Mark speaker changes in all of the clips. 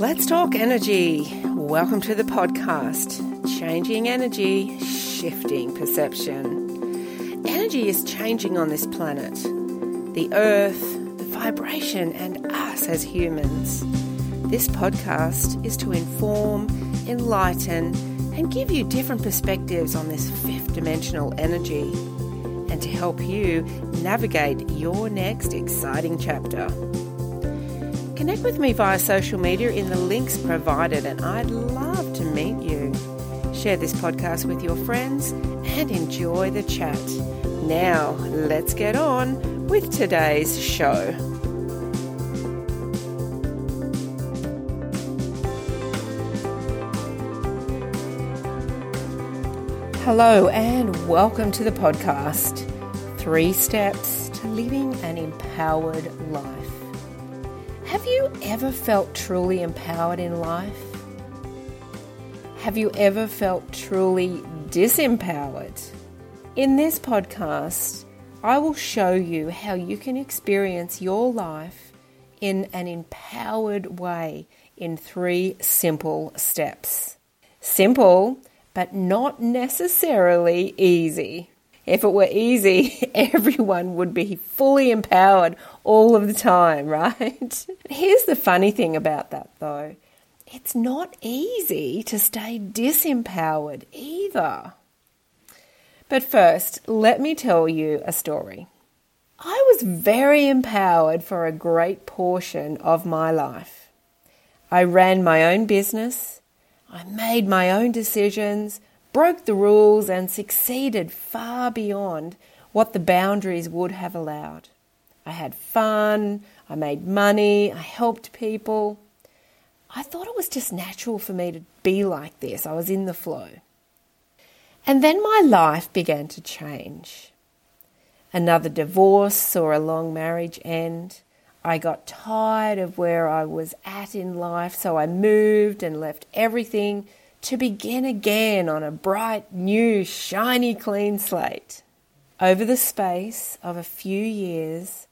Speaker 1: Let's talk energy. Welcome to the podcast Changing Energy, Shifting Perception. Energy is changing on this planet. The earth, the vibration, and us as humans. This podcast is to inform, enlighten, and give you different perspectives on this fifth dimensional energy and to help you navigate your next exciting chapter. Connect with me via social media in the links provided, and I'd love to meet you. Share this podcast with your friends and enjoy the chat. Now, let's get on with today's show. Hello, and welcome to the podcast Three Steps to Living an Empowered Life. Have you ever felt truly empowered in life? Have you ever felt truly disempowered? In this podcast, I will show you how you can experience your life in an empowered way in three simple steps. Simple but not necessarily easy. If it were easy, everyone would be fully empowered all of the time, right? Here's the funny thing about that though it's not easy to stay disempowered either. But first, let me tell you a story. I was very empowered for a great portion of my life. I ran my own business. I made my own decisions, broke the rules, and succeeded far beyond what the boundaries would have allowed. I had fun, I made money, I helped people. I thought it was just natural for me to be like this. I was in the flow. And then my life began to change. Another divorce or a long marriage end. I got tired of where I was at in life, so I moved and left everything to begin again on a bright, new, shiny, clean slate. Over the space of a few years,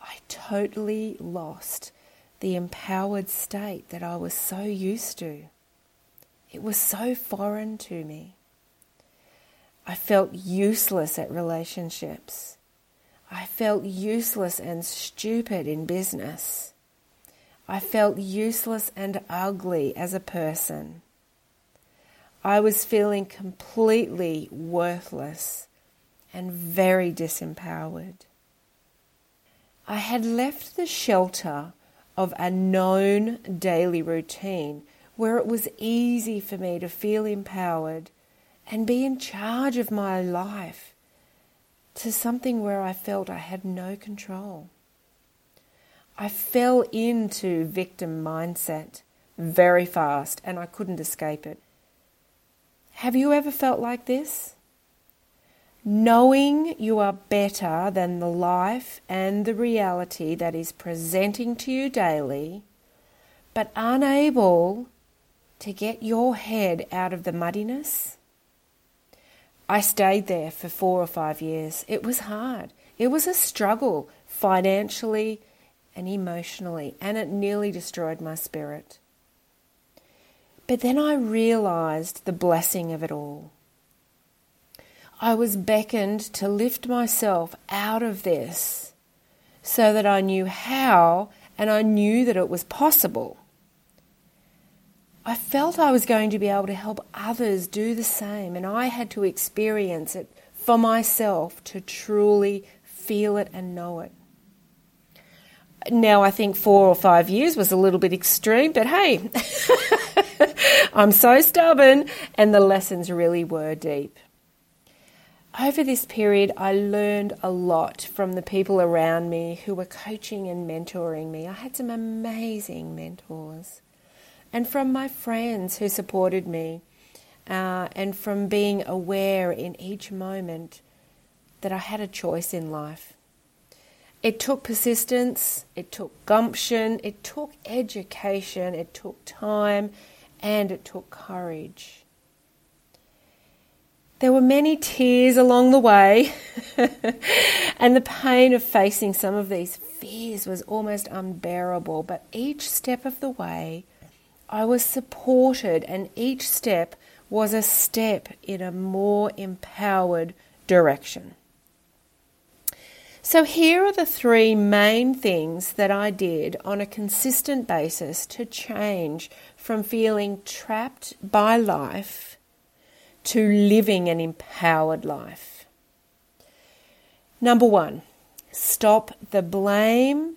Speaker 1: I totally lost the empowered state that I was so used to. It was so foreign to me. I felt useless at relationships. I felt useless and stupid in business. I felt useless and ugly as a person. I was feeling completely worthless and very disempowered. I had left the shelter of a known daily routine where it was easy for me to feel empowered and be in charge of my life to something where I felt I had no control. I fell into victim mindset very fast and I couldn't escape it. Have you ever felt like this? Knowing you are better than the life and the reality that is presenting to you daily, but unable to get your head out of the muddiness? I stayed there for four or five years. It was hard. It was a struggle financially and emotionally, and it nearly destroyed my spirit. But then I realized the blessing of it all. I was beckoned to lift myself out of this so that I knew how and I knew that it was possible. I felt I was going to be able to help others do the same, and I had to experience it for myself to truly feel it and know it. Now, I think four or five years was a little bit extreme, but hey, I'm so stubborn, and the lessons really were deep. Over this period, I learned a lot from the people around me who were coaching and mentoring me. I had some amazing mentors and from my friends who supported me, uh, and from being aware in each moment that I had a choice in life. It took persistence, it took gumption, it took education, it took time, and it took courage. There were many tears along the way, and the pain of facing some of these fears was almost unbearable, but each step of the way, I was supported, and each step was a step in a more empowered direction. So, here are the three main things that I did on a consistent basis to change from feeling trapped by life to living an empowered life. Number one, stop the blame,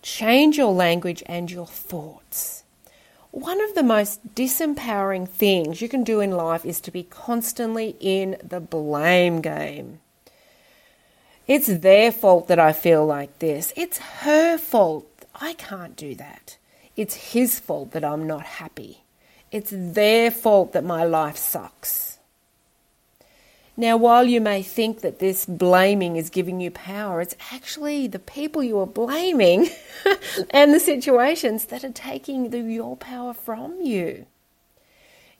Speaker 1: change your language and your thoughts. One of the most disempowering things you can do in life is to be constantly in the blame game. It's their fault that I feel like this. It's her fault. I can't do that. It's his fault that I'm not happy. It's their fault that my life sucks. Now, while you may think that this blaming is giving you power, it's actually the people you are blaming and the situations that are taking the, your power from you.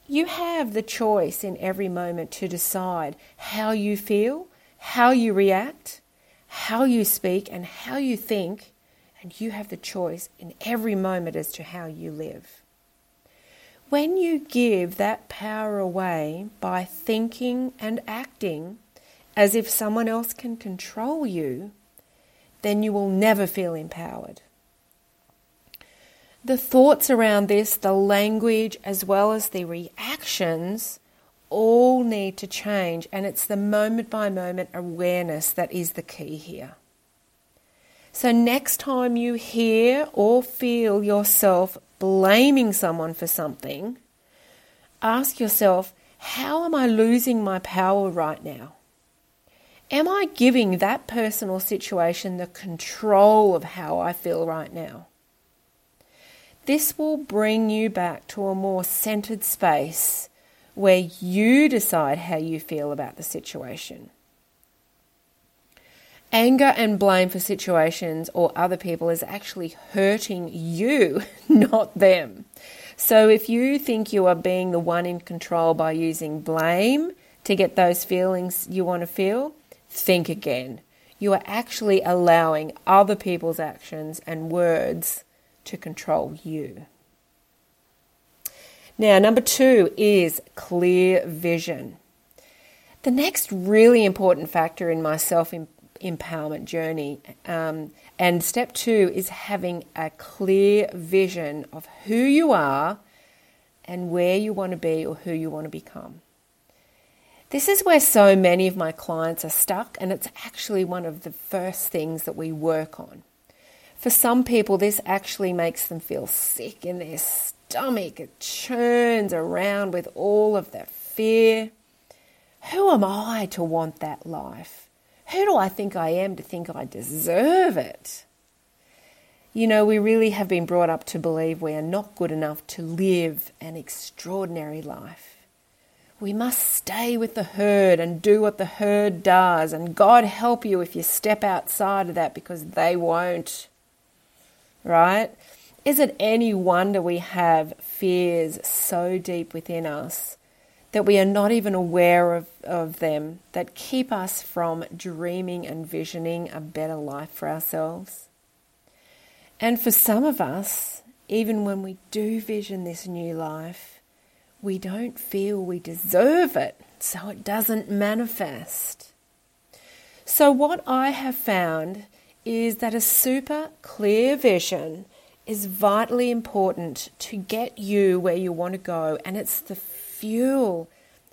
Speaker 1: You have the choice in every moment to decide how you feel, how you react, how you speak and how you think, and you have the choice in every moment as to how you live. When you give that power away by thinking and acting as if someone else can control you, then you will never feel empowered. The thoughts around this, the language, as well as the reactions all need to change, and it's the moment by moment awareness that is the key here. So, next time you hear or feel yourself blaming someone for something, ask yourself, how am I losing my power right now? Am I giving that person or situation the control of how I feel right now? This will bring you back to a more centered space where you decide how you feel about the situation. Anger and blame for situations or other people is actually hurting you, not them. So if you think you are being the one in control by using blame to get those feelings you want to feel, think again. You are actually allowing other people's actions and words to control you. Now, number two is clear vision. The next really important factor in my self empowerment journey, um, and step two is having a clear vision of who you are and where you want to be or who you want to become. This is where so many of my clients are stuck, and it's actually one of the first things that we work on. For some people, this actually makes them feel sick in their stomach, it churns around with all of that fear. Who am I to want that life? Who do I think I am to think I deserve it? You know, we really have been brought up to believe we are not good enough to live an extraordinary life. We must stay with the herd and do what the herd does, and God help you if you step outside of that because they won't. Right? Is it any wonder we have fears so deep within us that we are not even aware of, of them that keep us from dreaming and visioning a better life for ourselves? And for some of us, even when we do vision this new life, we don't feel we deserve it, so it doesn't manifest. So, what I have found is that a super clear vision is vitally important to get you where you want to go, and it's the fuel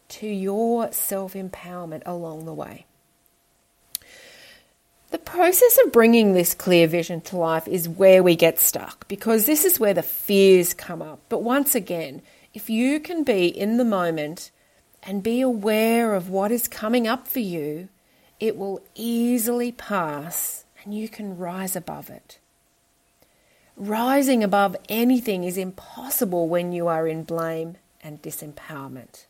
Speaker 1: to your self empowerment along the way. The process of bringing this clear vision to life is where we get stuck because this is where the fears come up. But once again, if you can be in the moment and be aware of what is coming up for you, it will easily pass and you can rise above it. Rising above anything is impossible when you are in blame and disempowerment.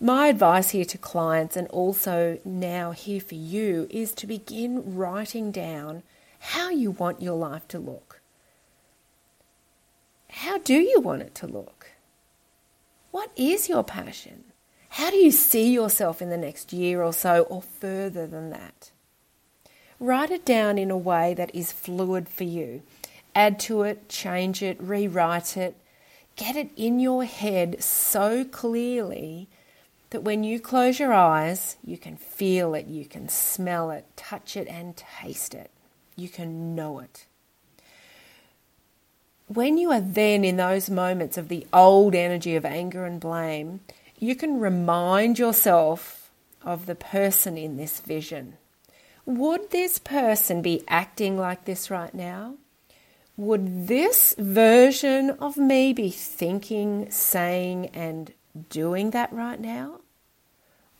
Speaker 1: My advice here to clients and also now here for you is to begin writing down how you want your life to look. How do you want it to look? What is your passion? How do you see yourself in the next year or so, or further than that? Write it down in a way that is fluid for you. add to it, change it, rewrite it. Get it in your head so clearly that when you close your eyes, you can feel it, you can smell it, touch it, and taste it. You can know it. When you are then in those moments of the old energy of anger and blame, you can remind yourself of the person in this vision. Would this person be acting like this right now? Would this version of me be thinking, saying, and doing that right now?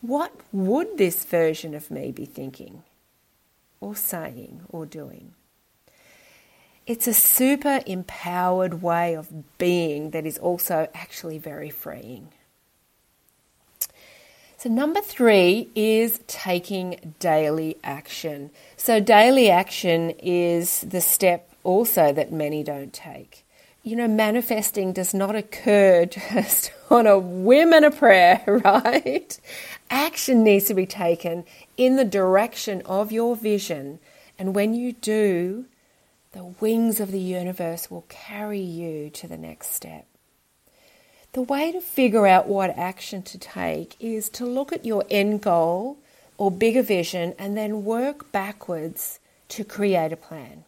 Speaker 1: What would this version of me be thinking, or saying, or doing? It's a super empowered way of being that is also actually very freeing. So, number three is taking daily action. So, daily action is the step also that many don't take you know, manifesting does not occur just on a whim and a prayer, right? Action needs to be taken in the direction of your vision. And when you do, the wings of the universe will carry you to the next step. The way to figure out what action to take is to look at your end goal or bigger vision and then work backwards to create a plan.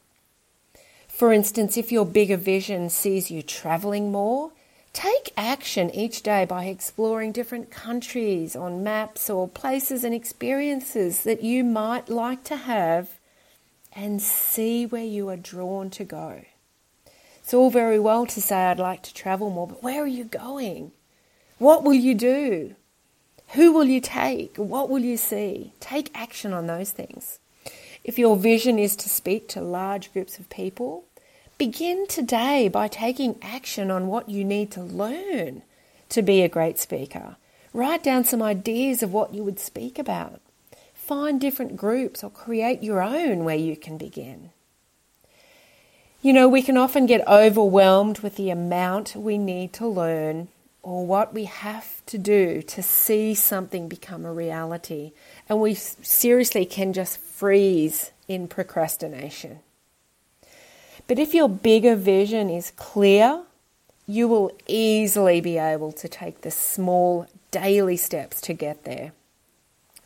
Speaker 1: For instance, if your bigger vision sees you traveling more, take action each day by exploring different countries on maps or places and experiences that you might like to have and see where you are drawn to go. It's all very well to say, I'd like to travel more, but where are you going? What will you do? Who will you take? What will you see? Take action on those things. If your vision is to speak to large groups of people, Begin today by taking action on what you need to learn to be a great speaker. Write down some ideas of what you would speak about. Find different groups or create your own where you can begin. You know, we can often get overwhelmed with the amount we need to learn or what we have to do to see something become a reality. And we seriously can just freeze in procrastination. But if your bigger vision is clear, you will easily be able to take the small daily steps to get there.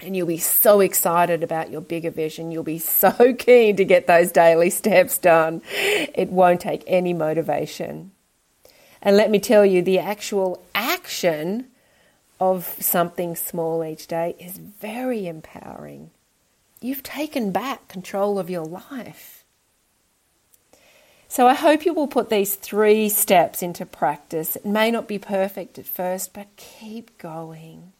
Speaker 1: And you'll be so excited about your bigger vision. You'll be so keen to get those daily steps done. It won't take any motivation. And let me tell you, the actual action of something small each day is very empowering. You've taken back control of your life. So I hope you will put these three steps into practice. It may not be perfect at first, but keep going.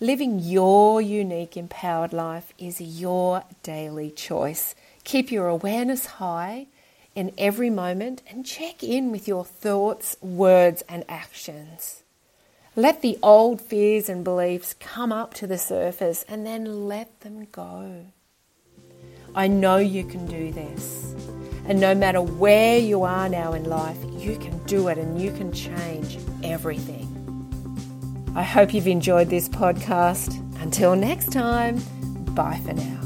Speaker 1: Living your unique empowered life is your daily choice. Keep your awareness high in every moment and check in with your thoughts, words, and actions. Let the old fears and beliefs come up to the surface and then let them go. I know you can do this. And no matter where you are now in life, you can do it and you can change everything. I hope you've enjoyed this podcast. Until next time, bye for now.